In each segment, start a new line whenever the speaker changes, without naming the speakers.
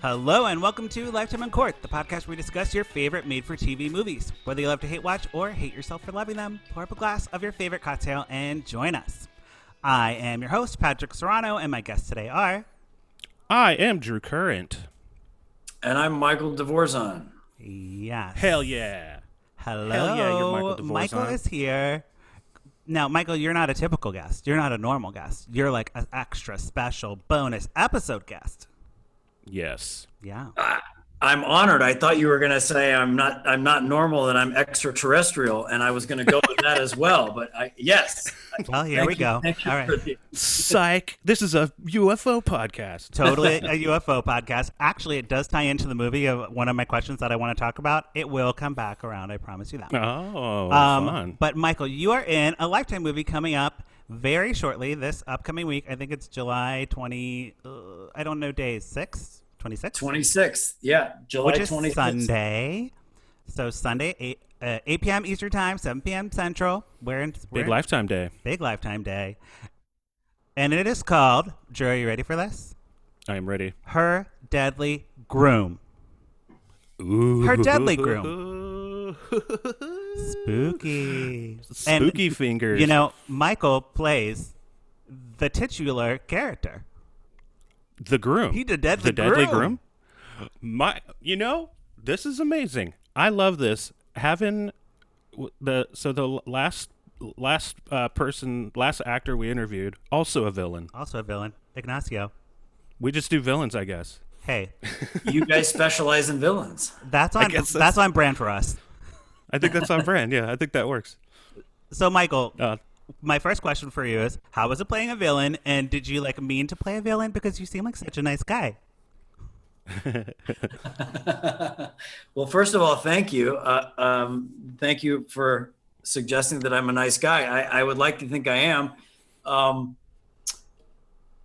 Hello and welcome to Lifetime Uncorked, the podcast where we discuss your favorite made-for-TV movies. Whether you love to hate watch or hate yourself for loving them, pour up a glass of your favorite cocktail and join us. I am your host, Patrick Serrano, and my guests today are...
I am Drew Current.
And I'm Michael DeVorzon.
Yes.
Hell yeah.
Hello.
Hell yeah, you're Michael DeVorzon.
Michael is here. Now, Michael, you're not a typical guest. You're not a normal guest. You're like an extra special bonus episode guest.
Yes.
Yeah.
Ah, I'm honored. I thought you were going to say I'm not I'm not normal and I'm extraterrestrial, and I was going to go with that as well. But I, yes.
Well, here
Thank
we
you-
go.
thank
All right.
the-
Psych. This is a UFO podcast.
totally a UFO podcast. Actually, it does tie into the movie of one of my questions that I want to talk about. It will come back around. I promise you that.
Oh,
Um,
fun.
But Michael, you are in a Lifetime movie coming up very shortly this upcoming week. I think it's July 20. Uh, I don't know days. Six, 26,
26th. Yeah, July
which is
26th.
Sunday. So Sunday, eight uh, 8 p.m. Eastern time, 7 p.m. Central. We're in we're
Big
in-
Lifetime Day.
big Lifetime day, and it is called. Drew, are you ready for this?
I am ready.
Her Deadly Groom.
Ooh.
Her deadly groom. Spooky. And,
Spooky fingers.
You know, Michael plays the titular character.
The groom.
He the deadly
the deadly
groom.
groom. My, you know, this is amazing. I love this. Having the so the last last uh, person, last actor we interviewed, also a villain.
Also a villain, Ignacio.
We just do villains, I guess.
Hey,
You guys specialize in villains.
that's on that's,
that's-
on brand for us.
I think that's on brand. Yeah, I think that works.
So, Michael,
Uh,
my first question for you is: How was it playing a villain, and did you like mean to play a villain because you seem like such a nice guy?
Well, first of all, thank you. Uh, um, thank you for suggesting that I'm a nice guy. I, I would like to think I am. Um,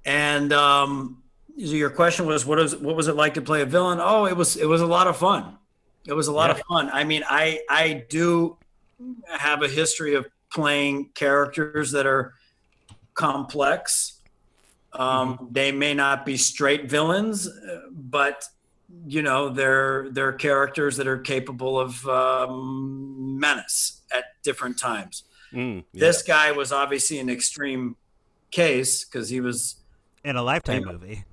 and um, so your question was, what is what was it like to play a villain? Oh, it was it was a lot of fun. It was a lot of fun. I mean, I I do have a history of playing characters that are complex. Um, They may not be straight villains, uh, but you know they're they're characters that are capable of um, menace at different times.
mm, yeah.
This guy was obviously an extreme case because he was
In a Lifetime
Yeah.
movie,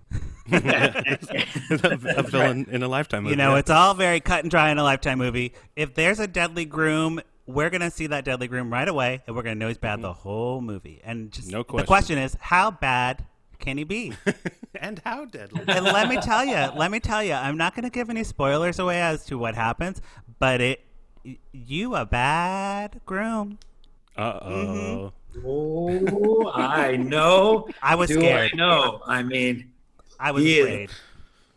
a villain in a lifetime movie.
you know,
yeah.
it's all very cut and dry in a Lifetime movie. If there's a deadly groom, we're gonna see that deadly groom right away, and we're gonna know he's bad the whole movie. And just
No
the
question.
question is, how bad can he be?
and how deadly.
and let me tell you, let me tell you, I'm not going to give any spoilers away as to what happens, but it, y- you a bad groom.
Uh oh.
oh I know
I was
do
scared.
I know I mean
I was
He is-
afraid.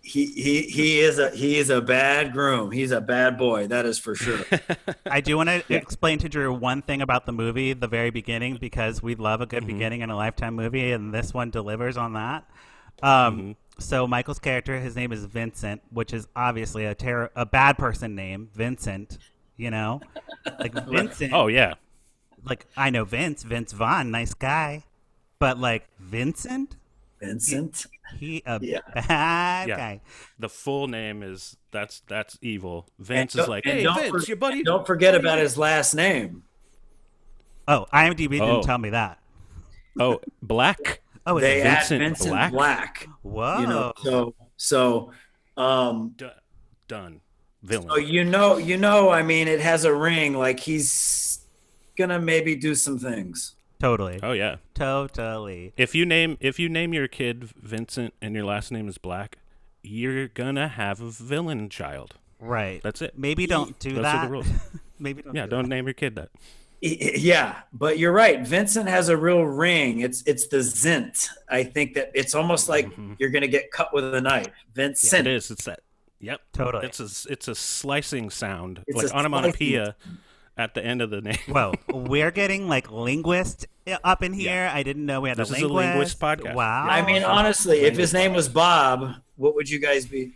He he he is a he is a bad groom he's a bad boy that is for sure
I do want to explain to Drew one thing about the movie, the very beginning, because we love a good beginning in a lifetime movie, and this one delivers on that. Um, So Michael's character, his name is Vincent, which is obviously a terror, a bad person name, Vincent. You know, like Vincent.
Oh yeah.
like I know Vince, Vince Vaughn, nice guy, but like Vincent,
Vincent
he a
Yeah.
bad
Yeah.
guy.
The full name is that's that's evil. Vince is like, hey
don't
Vince,
for-
your buddy.
don't forget about his last name
Oh, IMDb
Oh.
didn't tell me that.
Oh, Black.
Oh,
they
Vincent
Vincent
Black?
Black,
whoa.
you know so so um
D- done. Villain.
so you know you know I mean it has a ring like he's gonna maybe do some things
totally,
oh yeah.
totally.
If you name if you name your kid Vincent and your last name is Black, you're gonna have a villain child.
Right.
That's it.
Maybe don't do
Those are the rules.
Maybe don't.
Yeah,
do
don't name your kid that.
Yeah, but you're right. Vincent has a real ring. It's it's the Zint. I think that it's almost like mm-hmm. you're gonna get cut with a knife. Vincent.
It is. It's that. Yep.
Totally.
It's a it's a slicing sound,
It's
like
a
onomatopoeia, at the end of the name.
Whoa, we're getting like linguist up in here. I didn't know we had
This
a
is a
linguist.
linguist podcast.
Wow.
I mean, honestly, if his name was Bob, what would you guys be?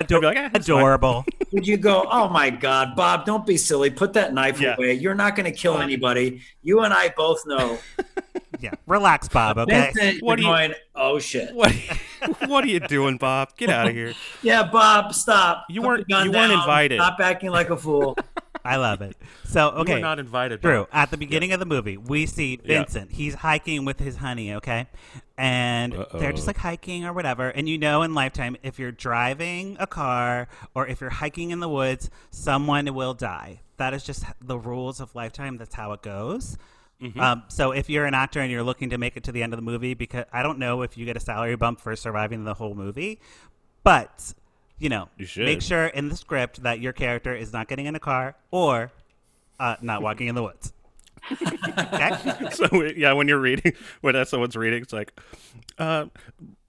I'd be like, "Ah, it's
adorable.
Would you go, oh my God, Bob, don't be silly. Put that knife
Yeah.
away. You're not going to kill anybody. You and I both know
Yeah, relax, Bob. Okay.
Vincent,
What
you're
do you-
going, oh shit.
What? what are you doing, Bob? Get out of here.
Yeah, Bob, stop.
You
Put
weren't-
the gun
you weren't invited.
Stop acting like a fool.
I love it. So
You
okay,
were not invited.
Drew.
Bob.
At the beginning of the movie, we see
Yeah.
Vincent. He's hiking with his honey. Okay, and they're just like hiking or whatever. And you know, in Lifetime, if you're driving a car or if you're hiking in the woods, someone will die. That is just the rules of Lifetime. That's how it goes.
Mm-hmm.
Um, so if you're an actor and you're looking to make it to the end of the movie, because I don't know if you get a salary bump for surviving the whole movie, but you know,
You
make sure in the script that your character is not getting in a car or uh, not walking in the woods. okay?
so yeah, when you're reading, when that's someone's reading, it's like, uh,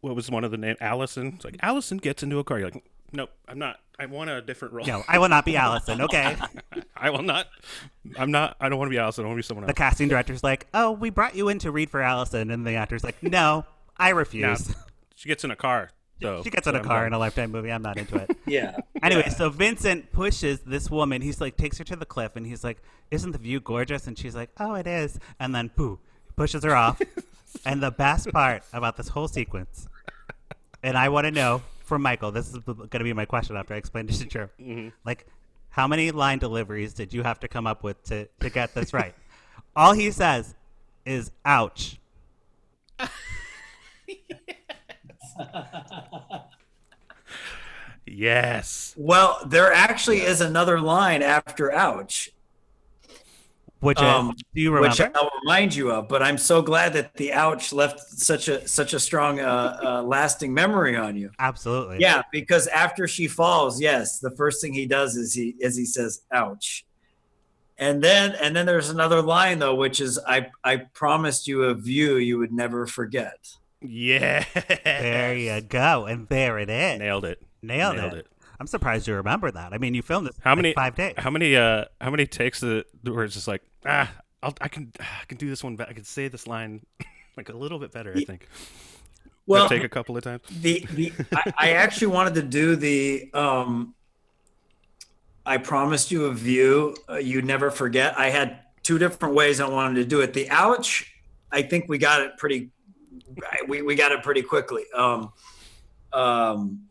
what was one of the name? Allison. It's like Allison gets into a car. You're like, nope, I'm not. I want a different role.
No, I will not be Allison. Okay.
I will not. I'm not. I don't want to be Allison. I want to be someone else.
The casting director's like, "Oh, we brought you in to read for Allison," and the actor's like, "No, I refuse."
she gets in a car. So
She gets in a
I'm
car in a lifetime movie. I'm not into it.
Yeah.
Anyway, so Vincent pushes this woman. He's like, takes her to the cliff, and he's like, "Isn't the view gorgeous?" And she's like, "Oh, it is." And then, poo, pushes her off. and the best part about this whole sequence, and I want to know from Michael. This is going to be my question after I explain it to Drew.
Mm-hmm.
Like, how many line deliveries did you have to come up with to to get this right? All he says is "ouch."
Yes.
Well, there actually is another line after ouch,
Which
Um,
do you remember? which?
I'll remind you of, but I'm so glad that the ouch left such a such a strong uh, uh, lasting memory on you.
Absolutely.
Yeah, because after she falls, yes, the first thing he does is he is he says ouch. And then and then there's another line though which is I I promised you a view you would never forget.
Yeah.
There you go, and there it is.
Nailed it.
Nailed,
Nailed
it.
it.
I'm surprised you remember that. I mean, you filmed this
How many
five days.
How many? Uh, how many takes that where it's just like ah, I'll, I can I can do this one. better. I can say this line like a little bit better. I think.
Well,
take a couple of times.
the the I, I actually wanted to do the um I promised you a view uh, you'd never forget. I had two different ways I wanted to do it. The ouch, I think we got it pretty we, we got it pretty quickly. Um um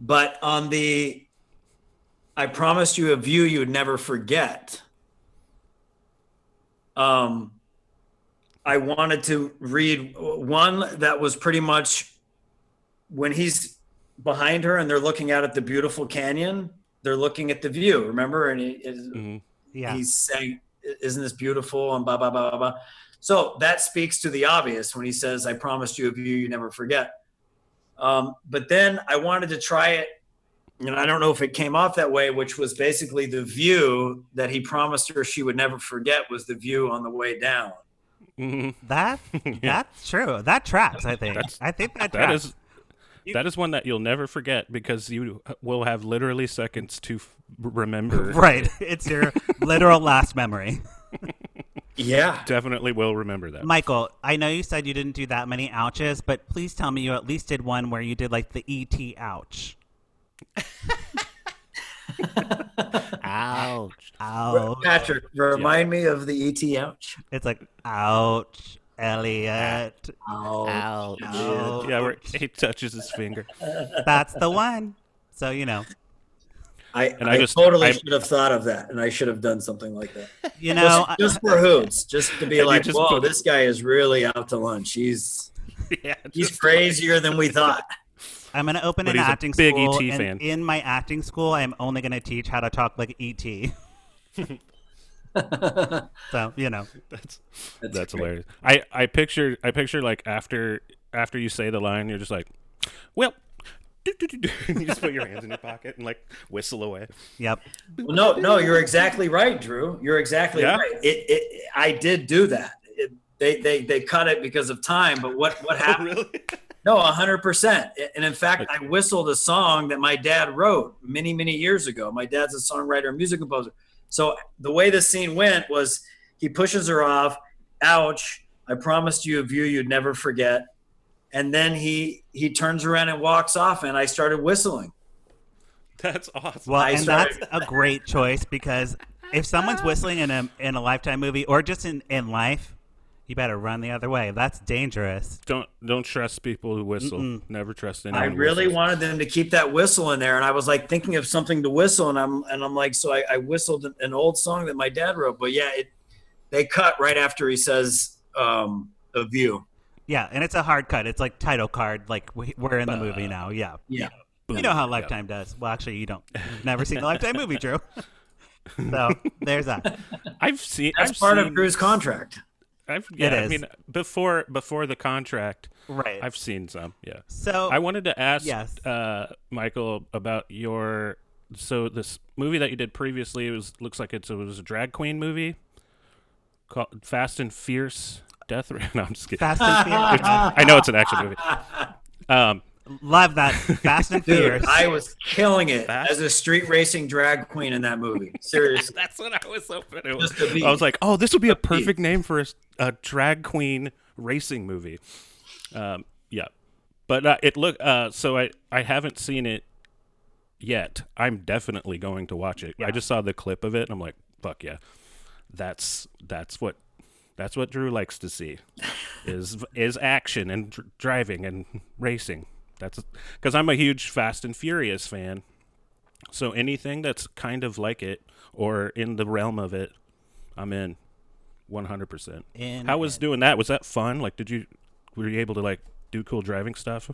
but on the I promised you a view you would never forget. Um I wanted to read one that was pretty much when he's behind her and they're looking out at the beautiful canyon, they're looking at the view, remember? And he, is-
Mhm.
yeah.
he's saying, Isn't this beautiful? And blah, blah, blah, blah, blah. So that speaks to the obvious when he says, I promised you a view you never forget. Um, but then I wanted to try it, and I don't know if it came off that way, which was basically the view that he promised her she would never forget was the view on the way down.
Mhm.
That that's true. That tracks. I think.
That's-
I think that
That
tracks.
is that is one that you'll never forget because you will have literally seconds to f- remember.
right. It's your literal last memory.
Yeah.
Definitely will remember that.
Michael, I know you said you didn't do that many ouches, but please tell me you at least did one where you did like the ET ouch. ouch. Ouch.
Patrick, remind me of the ET ouch.
It's like ouch, Elliot.
Ouch.
Ouch.
yeah, where he touches his finger.
That's the one. So you know,
I,
And
I,
I just-
totally
I-
should have thought of that, and I should have done something like that.
you know,
just, just for hoots, just to be like,
just
"Whoa,
put-
this guy is really out to lunch. He's
yeah,
he's
just-
crazier than we thought."
I'm going to open
But
an acting
big
school,
ET
and
fan.
in my acting school, I'm only going to teach how to talk like ET. so you know,
That's
That's
that's hilarious. I I picture I picture like after after you say the line, you're just like, well. and you just put your hands in your pocket and like whistle away.
yep.
Well, no, no, you're exactly right, Drew. You're exactly
Yeah?
right. It, it, I did do that. It, they, they, they cut it because of time. But what, what oh, happened?
really?
No, hundred percent. And in fact, I whistled a song that my dad wrote many, many years ago. My dad's a songwriter and music composer. So the way the scene went was he pushes her off. Ouch! I promised you a view you'd never forget. And then he he turns around and walks off, and I started whistling.
That's awesome.
Well,
I
and
started-
that's a great choice because if someone's whistling in a in a lifetime movie or just in in life, you better run the other way. That's dangerous.
Don't don't trust people who whistle.
Mm-mm.
Never trust anyone.
I really
whistles.
wanted them to keep that whistle in there, and I was like thinking of something to whistle, and I'm and I'm like, so I, I whistled an old song that my dad wrote, but yeah, it they cut right after he says um, a view.
Yeah, and it's a hard cut. It's like title card. Like we, we're in the movie now. Yeah.
Yeah.
You know how
Yeah.
Lifetime does. Well, actually, you don't. You've never seen a Lifetime movie, Drew. so there's that.
I've seen.
That's
I've
part
seen,
of Drew's contract.
I've, yeah, I mean, before before the contract,
Right.
I've seen some. Yeah.
so
I wanted to ask
Yes.
uh, Michael about your so this movie that you did previously it was looks like it's, it was a drag queen movie called Fast and Fierce Death Race. No, I'm just kidding.
Fast and Furious.
I know it's an action movie. Um,
Love that. Fast and
Dude,
Furious.
I was killing it
Fast-
as a street racing drag queen in that movie. Seriously.
that's what I was hoping it was.
Just to be-
I was like, oh, this would be a
Just to be.
perfect name for a drag queen racing movie. Um, yeah, but uh, it look uh, so I I haven't seen it yet. I'm definitely going to watch it. I just saw the clip of it. and I'm like, fuck yeah, that's that's what that's what Drew likes to see is is action and dr- driving and racing. That's because I'm a huge Fast and Furious fan. So anything that's kind of like it or in the realm of it, I'm in 100%.
In
How was
it.
doing that? Was that fun? Like did you were you able to like do cool driving stuff?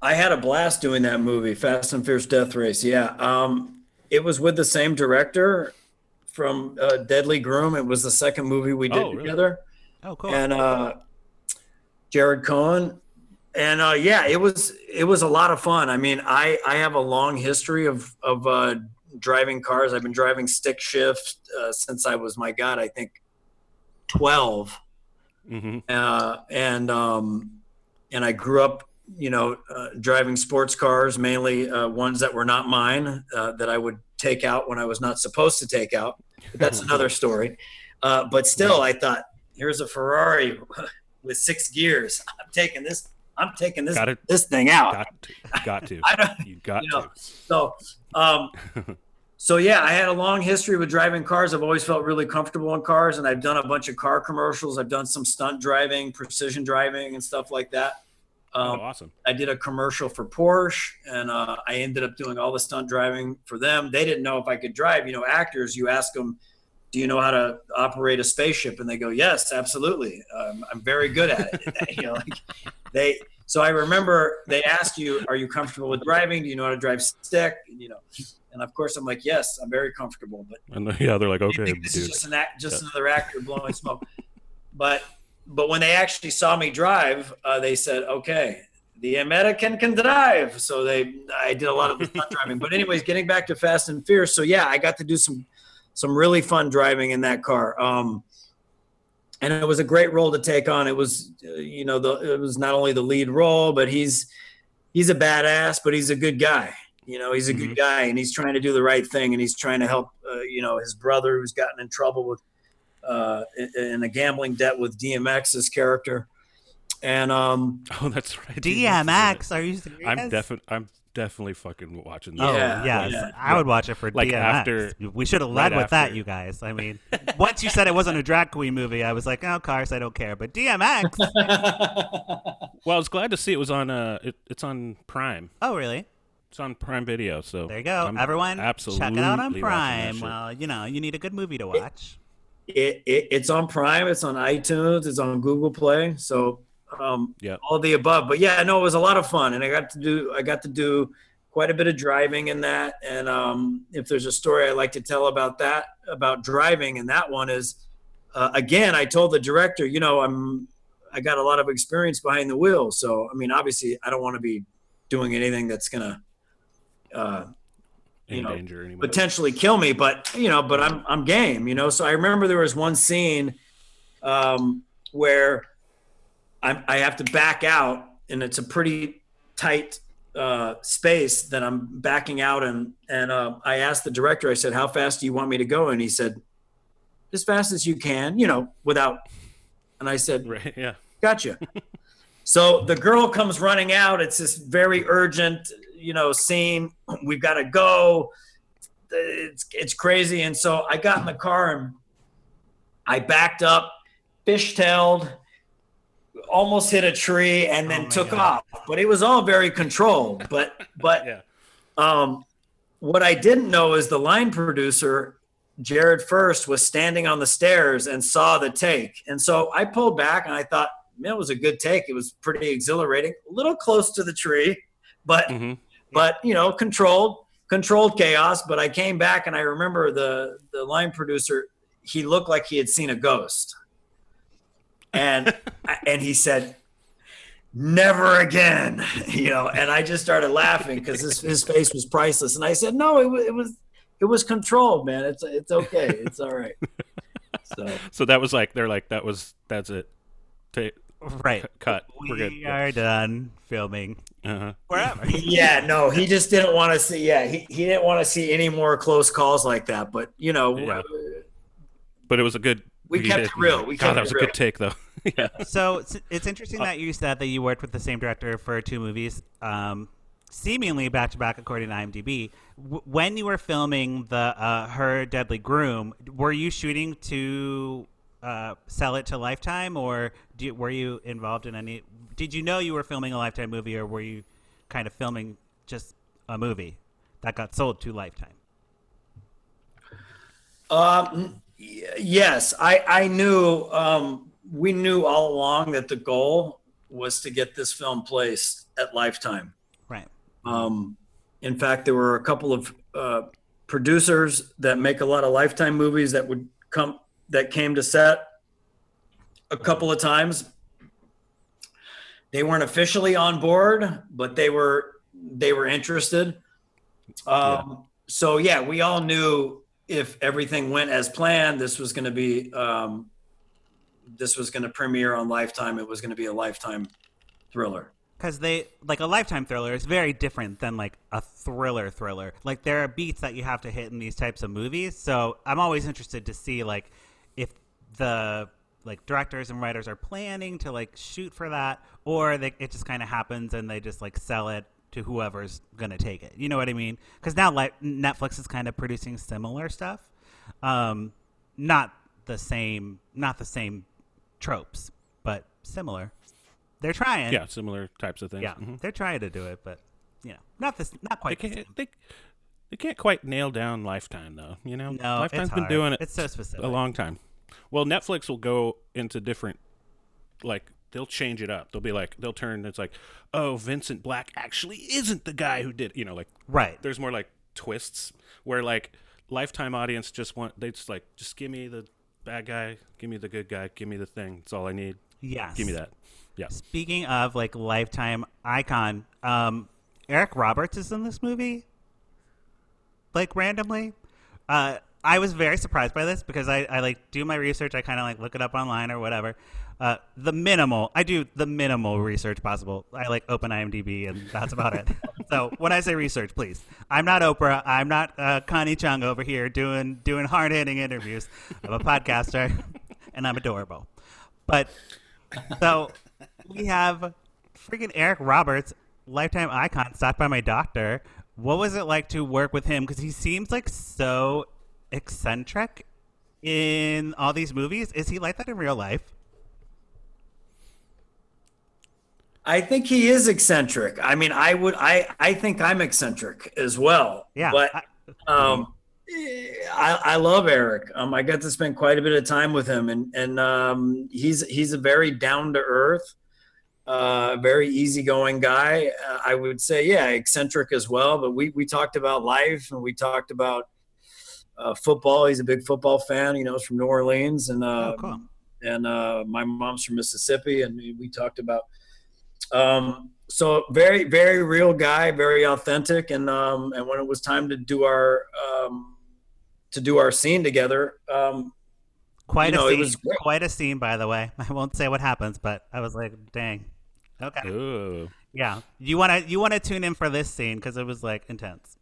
I had a blast doing that movie, Fast and Fierce Death Race. Yeah. Um, it was with the same director from uh, Deadly Groom. It was the second movie we did
Oh, really?
together.
Oh, cool.
And uh, Jared Cohen. And uh, yeah, it was it was a lot of fun. I mean, I I have a long history of of uh, driving cars. I've been driving stick shift uh, since I was my God, I think twelve
Mm-hmm.
uh, and um, and I grew up, you know, uh, driving sports cars, mainly uh, ones that were not mine, uh, that I would take out when I was not supposed to take out. But that's another story. Uh, but still, I thought, here's a Ferrari with six gears. I'm taking this. I'm taking this
Got
this thing out.
Got to. Got to.
I don't.
You got
you know,
to.
So, um, so yeah, I had a long history with driving cars. I've always felt really comfortable in cars, and I've done a bunch of car commercials. I've done some stunt driving, precision driving, and stuff like that.
Oh,
Um,
awesome.
I did a commercial for Porsche, and uh, I ended up doing all the stunt driving for them. They didn't know if I could drive. You know, actors, you ask them, "Do you know how to operate a spaceship?" And they go, "Yes, absolutely. Um, I'm very good at it." you know, like they. So I remember they asked you, "Are you comfortable with driving? Do you know how to drive stick?" You know, and of course I'm like, "Yes, I'm very comfortable." But
And yeah, they're like, okay,
this is just an act, just another actor blowing smoke. But but when they actually saw me drive, uh, they said, "Okay, the American can drive." So they, I did a lot of the stunt driving. But anyways, getting back to Fast and Fierce. So yeah, I got to do some some really fun driving in that car. Um, and it was a great role to take on. It was, uh, you know, the it was not only the lead role, but he's he's a badass, but he's a good guy. You know, he's a good guy, and he's trying to do the right thing, and he's trying to help, uh, you know, his brother who's gotten in trouble with uh, in- in a gambling debt with DMX's character, and um,
Oh, that's right.
DMX. Are you serious?
I'm definitely I'm definitely fucking watching this.
Oh
Yeah,
yes,
yeah.
I would watch it for
Like
DMX.
after-
we should have led
right
with that, you guys. I mean, once you said it wasn't a drag queen movie, I was like, oh, cars, I don't care. But DMX.
Well, I was glad to see it was on. Uh, it, it's on Prime.
oh, really?
It's on Prime Video. So
There you go.
I'm
Everyone,
absolutely
check it out on Prime. Well, you know, you need a good movie to watch.
It, it it's on Prime, it's on iTunes, it's on Google Play, so um,
Yeah.
all the above. But yeah, no, it was a lot of fun, and I got to do I got to do quite a bit of driving in that. And um, if there's a story I like to tell about that about driving, and that one is uh, again, I told the director, you know, I'm I got a lot of experience behind the wheel, so I mean, obviously, I don't want to be doing anything that's gonna. Uh, you
in
know,
danger anyway.
potentially kill me, but you know, but I'm I'm game, you know. So I remember there was one scene um, where I I have to back out, and it's a pretty tight uh, space that I'm backing out, and and uh, I asked the director, I said, "How fast do you want me to go?" And he said, "As fast as you can," you know, without. And I said,
right? Yeah.
gotcha. so the girl comes running out. It's this very urgent, you know, scene. We've got to go. It's it's crazy. And so I got in the car and I backed up fishtailed, almost hit a tree, and then
Oh
took
God.
off. But it was all very controlled. But but
Yeah.
um, what I didn't know is the line producer, Jared First, was standing on the stairs and saw the take. And so I pulled back and I thought, man, it was a good take. It was pretty exhilarating, a little close to the tree, but
hmm
but you know, controlled, controlled chaos. But I came back and I remember the the line producer, he looked like he had seen a ghost. And and he said, never again you know and i just started laughing because his, his face was priceless and i said no it, wa- it was it was controlled man it's it's okay it's all right so
So that was like they're like that was that's it. Ta-
Right.
cut. We're good.
We are done filming
Uh-huh.
wherever.
yeah no he just didn't want to see yeah he, he didn't want to see any more close calls like that but you know
Yeah. But it was a good.
We
you
kept
did-
it real. We
God,
kept
that
it
was a good take though. yeah.
So it's, it's interesting that you said that you worked with the same director for two movies, um, seemingly back to back, according to IMDb. W- when you were filming the uh, Her Deadly Groom, were you shooting to uh, sell it to Lifetime, or do were you involved in any? Did you know you were filming a Lifetime movie, or were you kind of filming just a movie that got sold to Lifetime?
Um, yes, I, I knew, um, we knew all along that the goal was to get this film placed at Lifetime.
Right.
Um, in fact, there were a couple of uh, producers that make a lot of Lifetime movies that would come that came to set a couple of times. They weren't officially on board, but they were they were interested. Um, So yeah, we all knew if everything went as planned, this was going to be um, this was going to premiere on Lifetime. It was going to be a Lifetime thriller.
because they like a lifetime thriller is very different than like a thriller thriller like there are beats that you have to hit in these types of movies so i'm always interested to see like if the like directors and writers are planning to like shoot for that or they, it just kind of happens and they just like sell it to whoever's gonna take it you know what i mean because now like netflix is kind of producing similar stuff um not the same not the same tropes but similar they're trying
Yeah. Similar types of things.
yeah,
Mhm.
they're trying to do it, but you know, not this, not quite. the
can't.
same.
They, they can't quite nail down Lifetime though. You know,
No,
Lifetime's been doing it
It's so specific.
a long time. Well, Netflix will go into different, like they'll change it up. They'll be like, they'll turn. It's like, oh, Vincent Black actually isn't the guy who did. You know, like
Right.
there's more like twists where like Lifetime audience just want they just like just give me the bad guy, give me the good guy, give me the thing. It's all I need.
Yes.
Give me that. Yeah.
Speaking of like lifetime icon, um, Eric Roberts is in this movie. Like randomly, uh, I was very surprised by this because I, I like do my research. I kind of like look it up online or whatever. Uh, the minimal, I do the minimal research possible. I like open IMDb and that's about it. so when I say research, please, I'm not Oprah. I'm not uh, Connie Chung over here doing doing hard hitting interviews. I'm a podcaster, and I'm adorable. But so we have freaking Eric Roberts, lifetime icon, stopped by my doctor. What was it like to work with him? Because he seems like so eccentric in all these movies. Is he like that in real life?
I think he is eccentric. I mean, I would, I, I think I'm eccentric as well.
Yeah.
But
I-
um, I, I love Eric. Um, I got to spend quite a bit of time with him, and and um, he's he's a very down to earth, uh, very easygoing guy. Uh, I would say, yeah, eccentric as well. But we we talked about life, and we talked about uh, football. He's a big football fan. You know, he's from New Orleans, and uh,
oh, cool.
and uh, my mom's from Mississippi, and we talked about. Um, so very, very real guy, very authentic, and um, and when it was time to do our um, to do our scene together, um,
Quite
you know,
a
it
scene.
was great.
Quite a scene, by the way. I won't say what happens, but I was like, dang. Okay.
Ooh.
Yeah. You want to you want to tune in for this scene because it was like intense.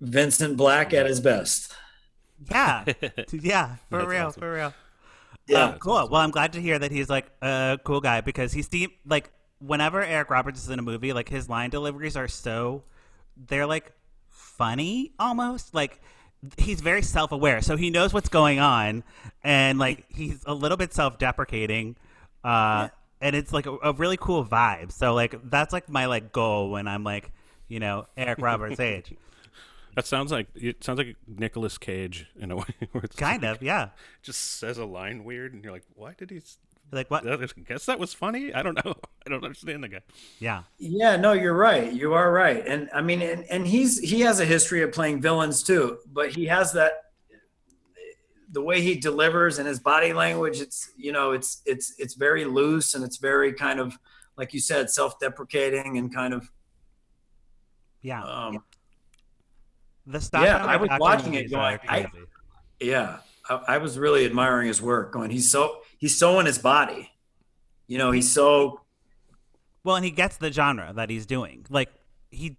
Vincent Black at his best.
Yeah. yeah. For
That's
real.
awesome.
For real.
Yeah,
Um, cool. Well, I'm glad to hear that he's like a cool guy because he seemed like whenever Eric Roberts is in a movie, like his line deliveries are so they're like funny almost. Like he's very self aware, so he knows what's going on, and like he's a little bit self-deprecating, uh, and it's like a, a really cool vibe. So like that's like my like goal when I'm like, you know, Eric Roberts age.
That sounds like it sounds like Nicolas Cage in a way. Where it's
Kind of, yeah.
just says a line weird, and you're like, why did he?
Like what?
I guess that was funny. I don't know. I don't understand the guy.
Yeah.
Yeah, no, you're right. You are right. And I mean, and, and he's he has a history of playing villains too, but he has that the way he delivers and his body language, it's you know, it's it's it's very loose and it's very kind of like you said, self-deprecating and kind of
Yeah.
um
The stop
Yeah, I was watching it going, I- yeah. I, I was really admiring his work going, he's so he's so in his body. You know, he's so
Well, and he gets the genre that he's doing. Like he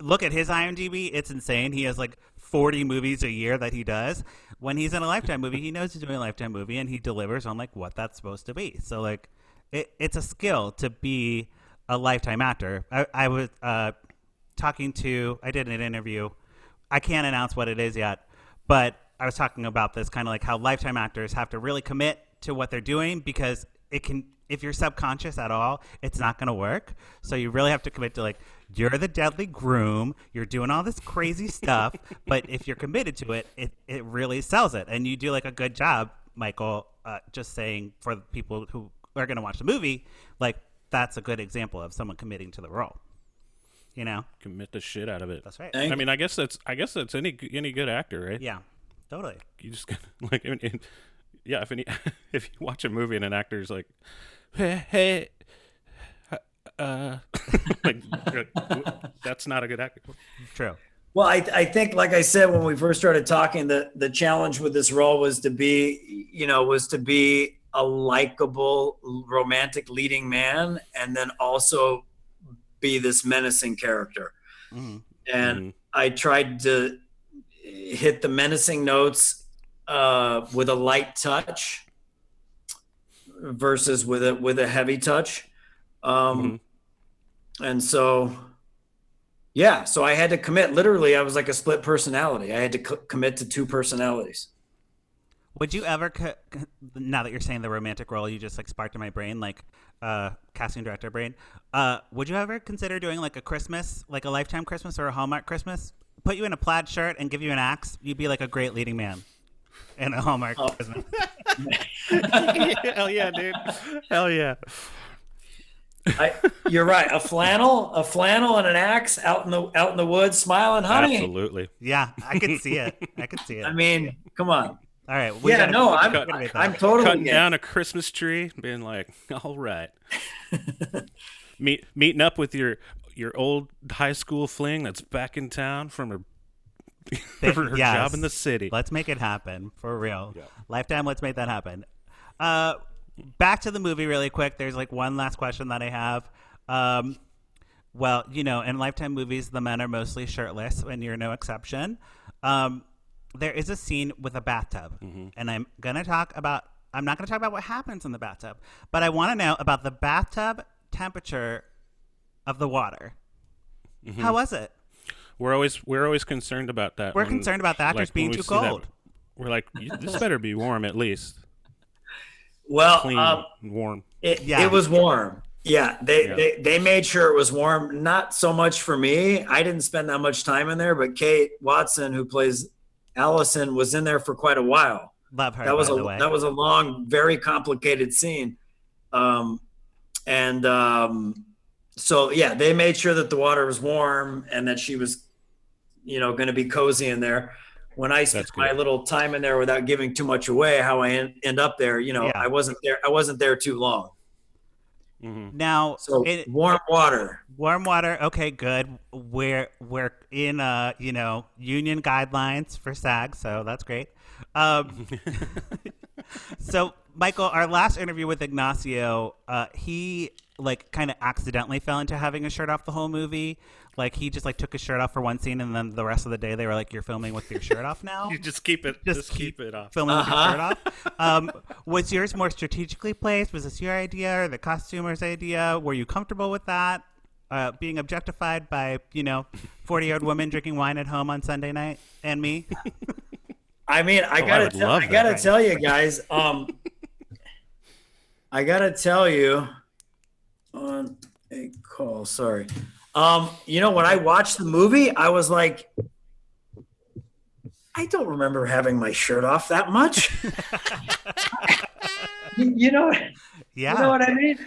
look at his IMDb, it's insane. He has like 40 movies a year that he does. When he's in a Lifetime movie, he knows he's doing a Lifetime movie and he delivers on like what that's supposed to be. So like it, it's a skill to be a Lifetime actor. I, I was uh, talking to, I did an interview. I can't announce what it is yet, but I was talking about this kind of like how Lifetime actors have to really commit to what they're doing because it can if you're subconscious at all it's not going to work. So you really have to commit to like you're the deadly groom you're doing all this crazy stuff but if you're committed to it it, it really sells it. And you do like a good job michael uh, just saying for people who are going to watch the movie like that's a good example of someone committing to the role you know
Commit the shit out of it.
that's right
Thank
I mean, I guess that's I guess that's any any good actor, right?
yeah totally
You just gotta, like, I mean, yeah. If any, if you watch a movie and an actor's like, hey, hey uh, like, that's not a good actor.
true
Well, I, I think, like I said, when we first started talking, the, the challenge with this role was to be, you know, was to be a likable, romantic leading man, and then also be this menacing character.
hmm
And
Mhm.
I tried to hit the menacing notes uh, with a light touch versus with a with a heavy touch. Um, And so, yeah, so I had to commit. Literally, I was like a split personality. I had to co- commit to two personalities.
Would you ever, co- co- now that you're saying the romantic role, you just like sparked in my brain, like uh, casting director brain. Uh, would you ever consider doing like a Christmas, like a Lifetime Christmas or a Hallmark Christmas? Put you in a plaid shirt and give you an axe. You'd be like a great leading man in a Hallmark
Oh.
Christmas.
Hell yeah, dude. Hell yeah.
I, you're right. A flannel, a flannel, and an axe out in the out in the woods, smiling, honey.
Absolutely.
Yeah, I could see it. I could see it.
I mean, come on.
All right. we
Yeah,
gotta-
no, I'm
gotta make.
I'm totally
Cutting
game.
down a Christmas tree, being like, all right. Meet meeting up with your your old high school fling that's back in town from her, from her
Yes.
job in the city.
Let's make it happen for real. Lifetime, let's make that happen. Uh, back to the movie really quick. There's like one last question that I have. Um, well, you know, in Lifetime movies, the men are mostly shirtless, and you're no exception. Um, there is a scene with a bathtub, and I'm gonna talk about. I'm not gonna talk about what happens in the bathtub, but I want to know about the bathtub temperature of the water. How was it?
We're always we're always concerned about that.
We're
when-
concerned about the actors
like,
being too
see that,
cold.
we're like, this better be warm at least,
Well,
clean,
um,
warm.
It,
Yeah.
it was warm. Yeah, they,
Yeah.
they they made sure it was warm. Not so much for me. I didn't spend that much time in there, but Kate Watson, who plays Allison, was in there for quite a while.
Love her.
That was a that was a long, very complicated scene. Um, and um, so yeah, they made sure that the water was warm and that she was, you know, going to be cozy in there. When I spent my little time in there without giving too much away, how I en- end up there, you know,
Yeah.
I wasn't there. I wasn't there too long.
Hmm
now
So
it,
warm water.
warm water. Okay, good. We're we're in uh you know union guidelines for SAG, so that's great. Um, so Michael, our last interview with Ignacio, uh, he like kind of accidentally fell into having a shirt off the whole movie. Like he just like took his shirt off for one scene, and then the rest of the day they were like, "You're filming with your shirt off now."
You just keep it.
Just
Just, keep, it off.
filming with your
Uh-huh.
shirt off. Um, was yours more strategically placed? Was this your idea or the costumer's idea? Were you comfortable with that? Uh, being objectified by you know forty year old women drinking wine at home on Sunday night and me.
I mean, I
Oh,
gotta,
would
tell, I gotta
that.
tell you guys. Um, I gotta tell you on a call. Sorry. Um, you know, when I watched the movie, I was like, I don't remember having my shirt off that much. you, know,
Yeah.
you know what I mean?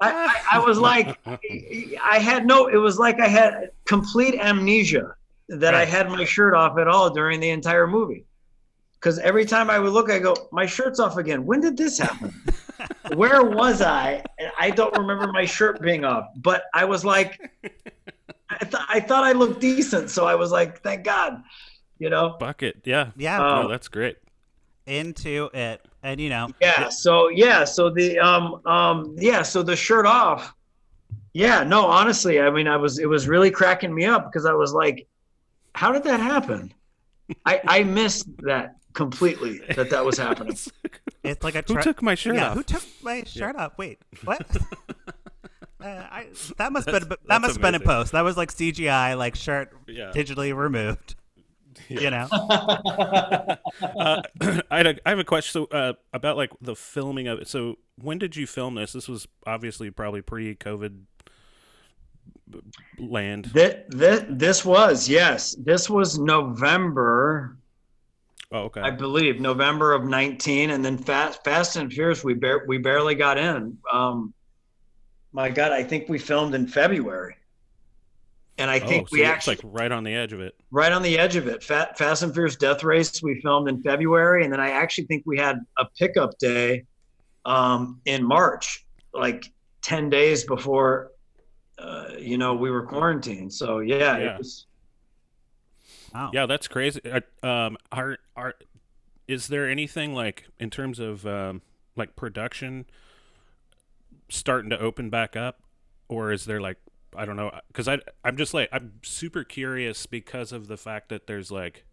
I, I, I was like, I had no, it was like I had complete amnesia that I had my shirt off at all during the entire movie. Because every time I would look, I go, my shirt's off again. When did this happen? Where was I? And I don't remember my shirt being off. But I was like, I, th- I thought I looked decent. So I was like, thank God, you know?
Bucket. Yeah.
yeah.
No, that's great.
into it, and you know,
Yeah. So yeah. So the um um yeah. So the shirt off. Yeah. No. Honestly, I mean, I was it was really cracking me up because I was like, how did that happen? I I missed that completely that that was happening.
it's like a
Who took my shirt
yeah,
off?
who took my shirt off? Wait, what? uh, I, that must have been that
that's
must have been in post. That was like CGI, like shirt
Yeah.
digitally removed. You know,
uh, I, had a, I have a question so, uh, about like the filming of it. So when did you film this? This was obviously probably pre-COVID land.
That that this was yes. This was November.
Oh, okay.
I believe November of 19, and then Fast Fast and Furious we bar- we barely got in. Um, my God, I think we filmed in February, and I
oh,
think
so
we actually
like right on the edge of it.
right on the edge of it. Fat, Fast and Furious Death Race we filmed in February, and then I actually think we had a pickup day um, in March, like 10 days before uh, you know we were quarantined. So yeah,
Yeah.
it was.
Wow.
Yeah, that's crazy. Uh, um, are are is there anything like in terms of um, like production starting to open back up, or is there like I don't know? Because I I'm just like I'm super curious because of the fact that there's like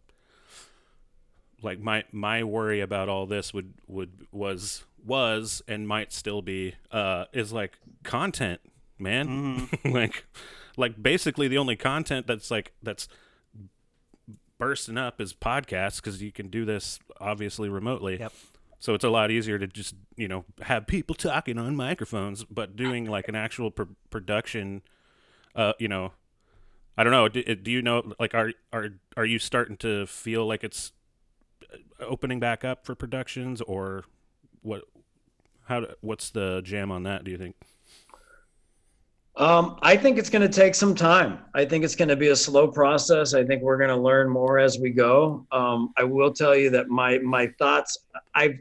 like my my worry about all this would would was was and might still be uh is like content man like like basically the only content that's like that's bursting up is podcasts because you can do this obviously remotely.
Yep.
So it's a lot easier to just you know have people talking on microphones, but doing like an actual pr- production, uh, you know, I don't know. Do, do you know like are are are you starting to feel like it's uh, opening back up for productions or what? How what's the jam on that? Do you think?
Um, I think it's going to take some time. I think it's going to be a slow process. I think we're going to learn more as we go. Um, I will tell you that my my thoughts. I've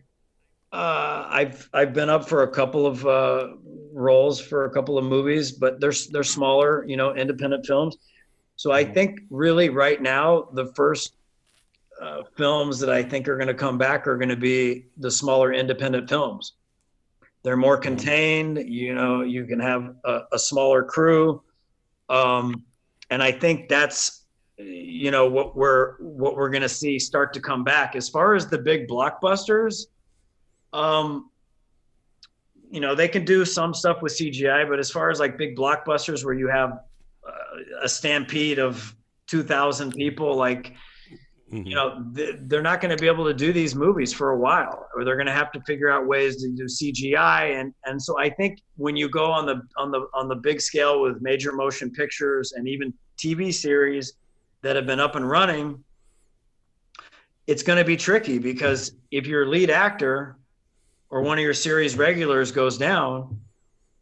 uh, I've I've been up for a couple of uh, roles for a couple of movies, but they're they're smaller, you know, independent films. So I think really right now the first uh, films that I think are going to come back are going to be the smaller independent films they're more contained you know you can have a, a smaller crew. Um, and i think that's you know what we're what we're going to see start to come back. As far as the big blockbusters um you know they can do some stuff with cgi but as far as like big blockbusters where you have uh, a stampede of 2000 people like
Mhm.
you know th- they're not going to be able to do these movies for a while or they're going to have to figure out ways to do cgi and and so i think when you go on the on the on the big scale with major motion pictures and even tv series that have been up and running it's going to be tricky because if your lead actor or one of your series regulars goes down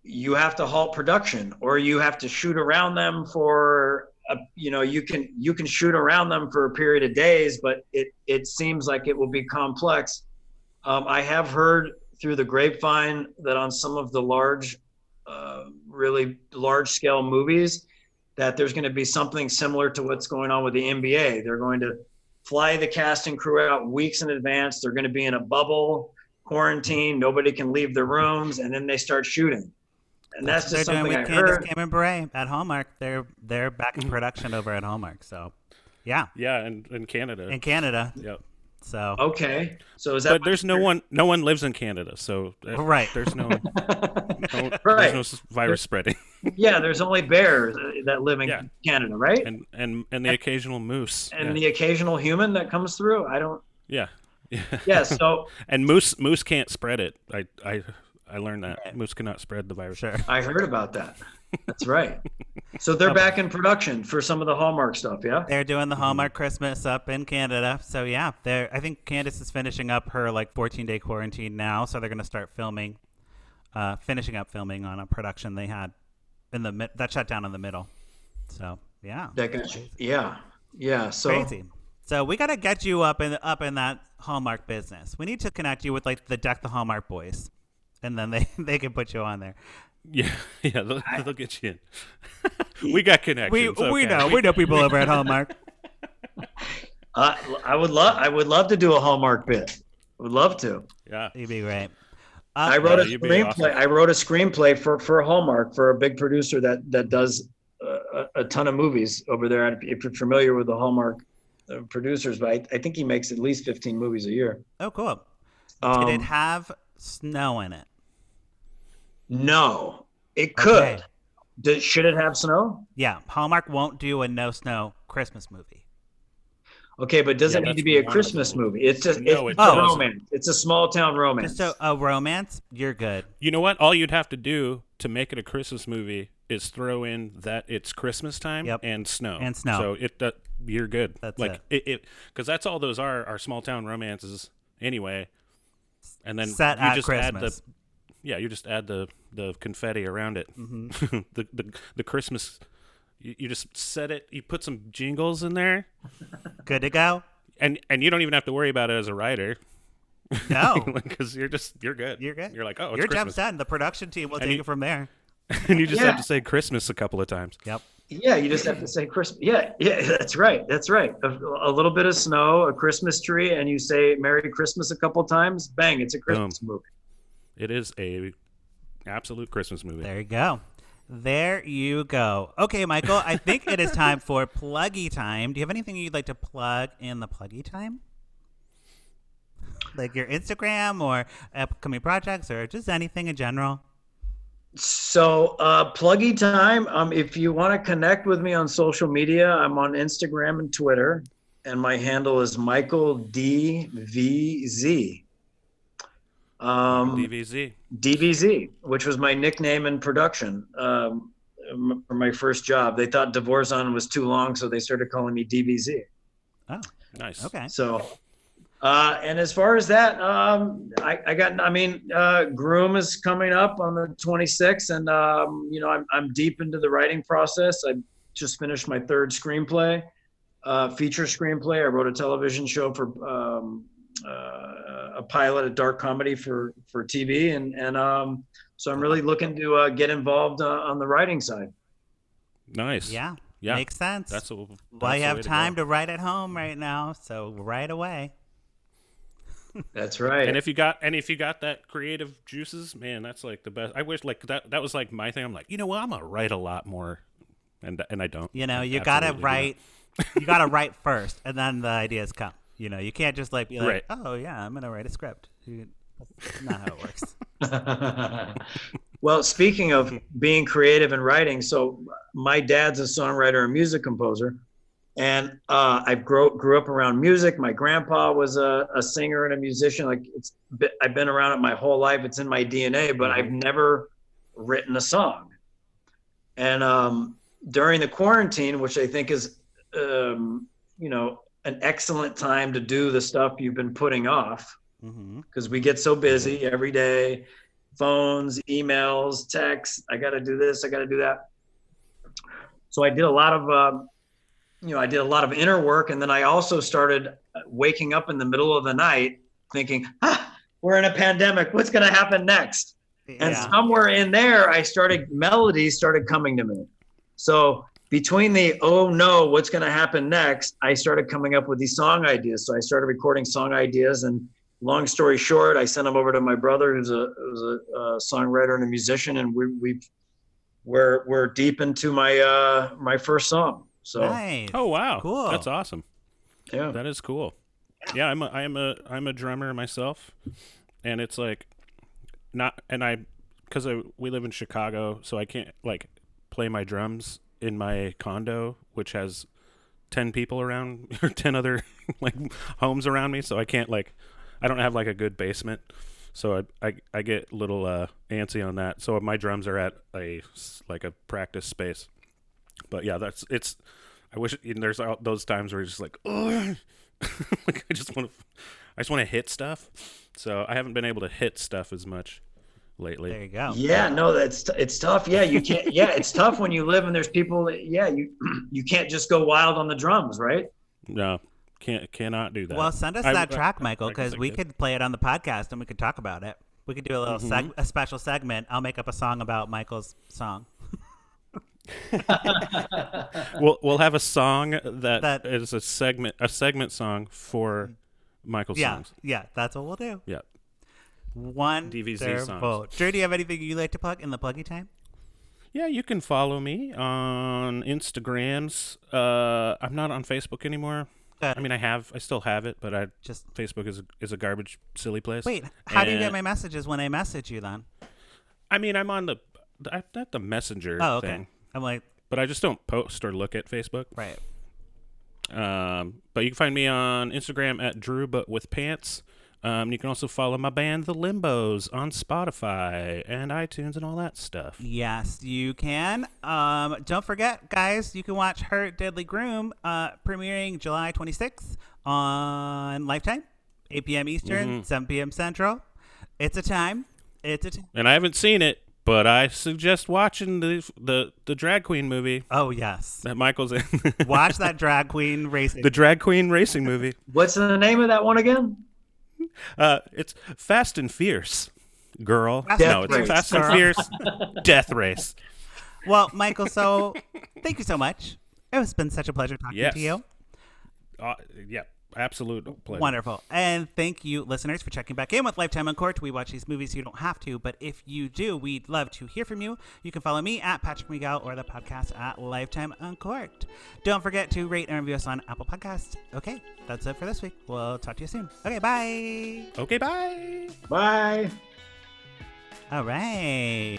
you have to halt production or you have to shoot around them for a, you know you can you can shoot around them for a period of days but it it seems like it will be complex. Um, i have heard through the grapevine that on some of the large uh, really large scale movies that there's going to be something similar to what's going on with the nba they're going to fly the cast and crew out weeks in advance. They're going to be in a bubble quarantine nobody can leave their rooms and then they start shooting and that's,
They're
just
doing
something
with
i
Candace
heard
Cameron Bure at Hallmark. They're they're back in production over at Hallmark. So, yeah,
Yeah, in, in Canada.
in Canada.
Yep.
So,
okay so is that
But there's no one. No one lives in Canada, so uh,
Right.
There's no. no
Right.
There's no s- virus spreading,
yeah there's only bears uh, that live in
Yeah.
canada right
and and and the occasional moose.
and
yeah.
the occasional human that comes through i don't
Yeah. Yeah.
Yeah. So
And moose moose can't spread it. I I I learned that moose cannot spread the virus.
Sure.
I heard about that. That's right. So they're back in production for some of the Hallmark stuff. Yeah.
They're doing the Hallmark Christmas up in Canada. So yeah, they're I think Candace is finishing up her like 14 day quarantine now, so they're going to start filming uh finishing up filming on a production they had in the mid- that shut down in the middle. So, yeah.
That got you. Yeah. Yeah. So
Crazy. So we got to get you up in up in that Hallmark business. We need to connect you with like the Deck the Hallmark boys. And then they they can put you on there.
Yeah, yeah, they'll, they'll get you in. we got connections.
We we know. We know people over at Hallmark.
uh, I would love I would love to do a Hallmark bit. I Would love to.
Yeah,
You'd be great.
I
Uh,
wrote a
Yeah, you'd
screenplay.
awesome.
I wrote a screenplay for for Hallmark for a big producer that that does uh, a, a ton of movies over there. And If you're familiar with the Hallmark uh, producers, but I, I think he makes at least 15 movies a year.
oh, cool.
Um,
Did it have snow in it?
No, it could.
Okay.
Does, should it have snow?
Yeah, Hallmark won't do a no snow Christmas movie.
Okay, but does
Yeah,
it need to be a
one of the
Christmas movie? It's just
No,
it's
it
a romance. It's a small town romance.
Just a, a romance, you're good.
you know what? All you'd have to do to make it a Christmas movie is throw in that it's Christmas time
Yep.
and snow.
And snow.
So it that you're good.
That's
like it because that's all those are are small town romances anyway. And then
Set
you
at
just
Christmas.
add the yeah, you just add the the confetti around it.
Mm-hmm.
the, the the Christmas. You, you just set it. You put some jingles in there,
Good to go?
and and you don't even have to worry about it as a writer.
No.
because you're just you're good.
You're good.
You're like, oh, it's
You're
Christmas,
Jeff Sutton. The production team will
And
take
you-
it from there.
and you just
Yeah.
have to say Christmas a couple of times.
Yep.
Yeah, you just have to say Christmas. Yeah, yeah, that's right. That's right. A, a little bit of snow, a Christmas tree, and you say Merry Christmas a couple of times. Bang! It's a Christmas movie.
It is a absolute Christmas movie.
There you go. There you go. Okay, Michael, I think it is time for pluggy time. Do you have anything you'd like to plug in the pluggy time? Like your Instagram or upcoming projects or just anything in general?
So, uh, pluggy time. Um, if you want to connect with me on social media, I'm on Instagram and Twitter, and my handle is Michael DVZ. Um,
DVZ.
DVZ, which was my nickname in production um, for my first job. They thought DeVorzon was too long, so they started calling me DVZ.
Oh,
Nice.
okay.
So, uh, and as far as that, um, I, I got, I mean, uh, Groom is coming up on the 26th, and, um, you know, I'm, I'm deep into the writing process. I just finished my third screenplay, uh, feature screenplay. I wrote a television show for um, a pilot, a dark comedy for, for TV. And, and um, so I'm really looking to uh, get involved uh, on the writing side.
Nice.
Yeah.
Yeah.
Makes sense.
That's a.
well,
that's
you
the
have
way to
time to write at home right now, so right away.
That's right.
And if you got and if you got that creative juices, man, that's like the best. I wish like that. That was like my thing. I'm like, you know what? I'm gonna write a lot more, and and I don't.
You know, you gotta write. you gotta write first, and then the ideas come. You know, you can't just like be like,
Right.
"Oh yeah, I'm gonna write a script." You- That's not how it works.
well, speaking of being creative and writing, so my dad's a songwriter and music composer, and uh, I grew grew up around music. My grandpa was a, a singer and a musician. Like it's, I've been around it my whole life. It's in my DNA, but I've never written a song. And um, during the quarantine, which I think is, um, you know, an excellent time to do the stuff you've been putting off. Because we get so busy every day phones emails texts i got to do this i got to do that. So i did a lot of um, you know i did a lot of inner work and then i also started waking up in the middle of the night thinking ah, we're in a pandemic what's going to happen next? And somewhere in there i started melodies started coming to me. So between the oh no what's going to happen next i started coming up with these song ideas so i started recording song ideas and long story short i sent them over to my brother who's a, who's a, uh songwriter and a musician and we, we've we're we're deep into my uh my first song so
nice.
Oh wow,
Cool.
That's awesome.
yeah
That is cool. Yeah, I'm a I'm a I'm a drummer myself, and it's like not and I because I we live in Chicago, so I can't like play my drums in my condo, which has ten people around or ten other like homes around me, so I can't like I don't have like a good basement. So I, I, I get a little uh, antsy on that. So my drums are at a, like a practice space. But yeah, that's it's. I wish there's all those times where you're just like, oh, like I just want to, I just want to hit stuff. So I haven't been able to hit stuff as much lately.
There you go.
Yeah, no, that's it's tough. Yeah, you can't. Yeah, it's tough when you live and there's people. That, yeah, you you can't just go wild on the drums, right?
No, can't cannot do that.
Well, send us
I-
that
I-
track, Michael,
I guess
because we
could.
could play it on the podcast and we could talk about it. We could do a little
Mm-hmm.
a special segment. I'll make up a song about Michael's song.
we'll we'll have a song that
That-
is a segment a segment song for Michael's
Yeah,
songs.
yeah, that's what we'll do.
Yeah.
One
DVZ songs.
Drew, do you have anything you like to plug in the pluggy time?
Yeah, you can follow me on Instagrams. Uh, I'm not on Facebook anymore. I mean, I have, I still have it, but I
Just
Facebook is a, is a garbage, silly place.
wait. How do you get my messages when I message you then?
I mean, I'm on the, I, not the messenger
Oh, okay.
thing,
I'm like,
but I just don't post or look at Facebook.
right.
Um, but you can find me on Instagram at Drew but with pants. Um, you can also follow my band The Limbos on Spotify and iTunes and all that stuff.
Yes, you can. Um, don't forget, guys, you can watch Her Deadly Groom uh, premiering July 26th on Lifetime, 8 p.m. Eastern,
Mm-hmm.
7 p.m. Central. It's a time. It's a time.
And I haven't seen it, but I suggest watching the the the drag queen movie
Oh, yes.
that Michael's in.
Watch that drag queen racing.
the drag queen racing movie.
What's the name of that one again?
Uh, it's Fast and Fierce, girl.
Fast
no, it's
Furious,
Fast
girl.
and Fierce, Death Race.
well, Michael, so thank you so much. It has been such a pleasure talking
Yes.
to you.
Uh, yeah, absolute pleasure.
Wonderful. And thank you, listeners, for checking back in with Lifetime Uncorked. We watch these movies, so you don't have to, but if you do, we'd love to hear from you. You can follow me at Patrick Miguel or the podcast at Lifetime Uncorked. Don't forget to rate and review us on Apple Podcasts. Okay, that's it for this week. We'll talk to you soon. Okay, bye.
Okay, bye.
Bye.
All right.